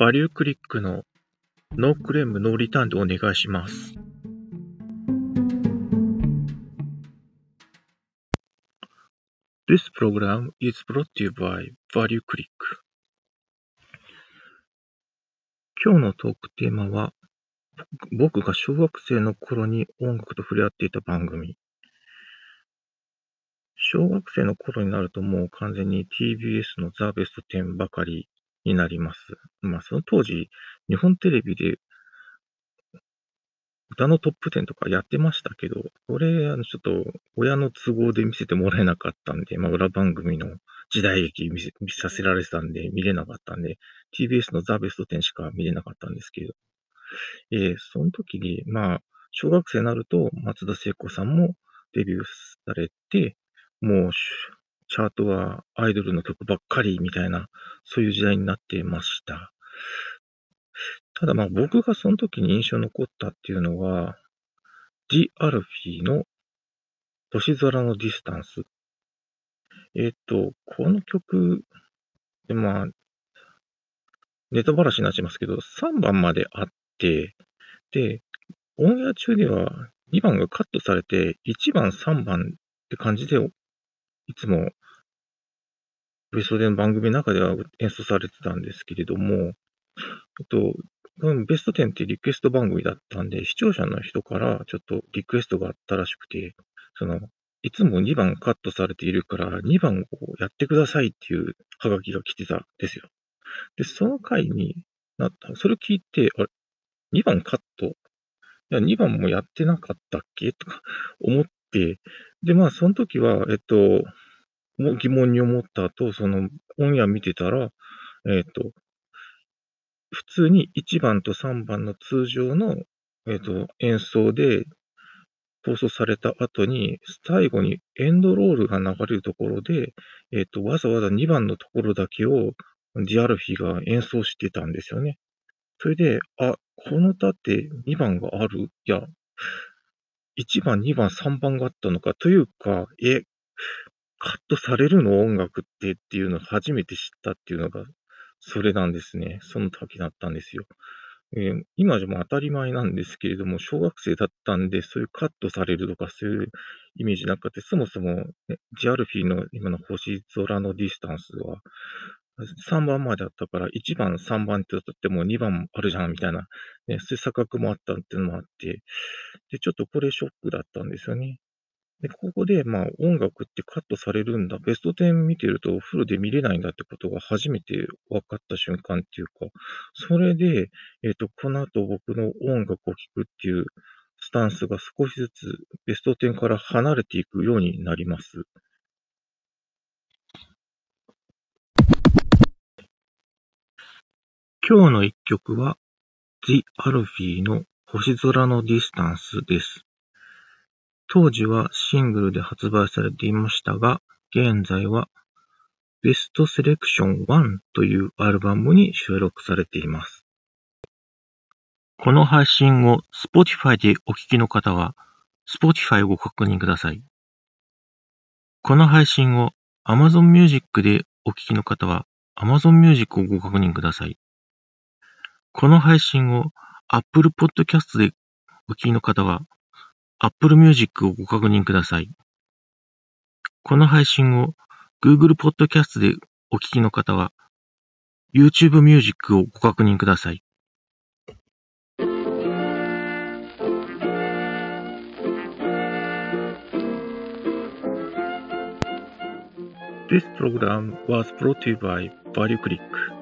バリュークリックのノークレームノーリターンでお願いします。This program is brought to you by Value Click 今日のトークテーマは僕が小学生の頃に音楽と触れ合っていた番組。小学生の頃になるともう完全に TBS のザ・ベスト10ばかり。になります。まあその当時、日本テレビで歌のトップ10とかやってましたけど、これ、あの、ちょっと親の都合で見せてもらえなかったんで、まあ裏番組の時代劇見せ見させられてたんで見れなかったんで、TBS のザ・ベスト10しか見れなかったんですけど、えー、その時に、まあ、小学生になると松田聖子さんもデビューされて、もう、チャートはアイドルの曲ばっかりみたいな、そういう時代になっていました。ただまあ僕がその時に印象に残ったっていうのは、 THE ALFEE の星空のディスタンス。えっ、と、この曲、でまあ、ネタバラシになっちゃいますけど、3番まであって、で、オンエア中では2番がカットされて、1番、3番って感じでいつも、ベスト10の番組の中では演奏されてたんですけれども、えっと、ベスト10ってリクエスト番組だったんで、視聴者の人からちょっとリクエストがあったらしくて、その、いつも2番カットされているから、2番をやってくださいっていうハガキが来てたんですよ。で、その回になった、それ聞いて、あれ、2番カット？いや、2番もやってなかったっけ？とか思っ、で、まあ、その時は、えっと、疑問に思った後、その、オンエア見てたら、えっと、普通に1番と3番の通常の、えっと、演奏で放送された後に、最後にエンドロールが流れるところで、えっと、わざわざ2番のところだけをディアルフィが演奏してたんですよね。それで、あ、この歌って2番があるいや、1番、2番、3番があったのか。というか、え、カットされるの音楽ってっていうのを初めて知ったっていうのが、それなんですね。その時だったんですよ。えー、今じゃもう当たり前なんですけれども、小学生だったんで、そういうカットされるとか、そういうイメージなくて、そもそも、ね、ジアルフィーの今の星空のディスタンスは、3番まであったから、1番、3番って言っても2番あるじゃん、みたいな、ね、そういう錯覚もあったっていうのもあって、で、ちょっとこれショックだったんですよね。で、ここで、まあ、音楽ってカットされるんだ。ベスト10見てると、フルで見れないんだってことが初めて分かった瞬間っていうか、それで、えっ、ー、と、この後僕の音楽を聴くっていうスタンスが少しずつベスト10から離れていくようになります。今日の一曲は、The Alfie の星空のディスタンスです。当時はシングルで発売されていましたが、現在はベストセレクション1というアルバムに収録されています。この配信を Spotify でお聞きの方は、Spotify をご確認ください。この配信を Amazon Music でお聞きの方は、Amazon Music をご確認ください。この配信を Apple Podcast でお聞きの方は、Apple Music をご確認ください。この配信を Google Podcast でお聞きの方は、YouTube Music をご確認ください。This program was brought to you by ValueClick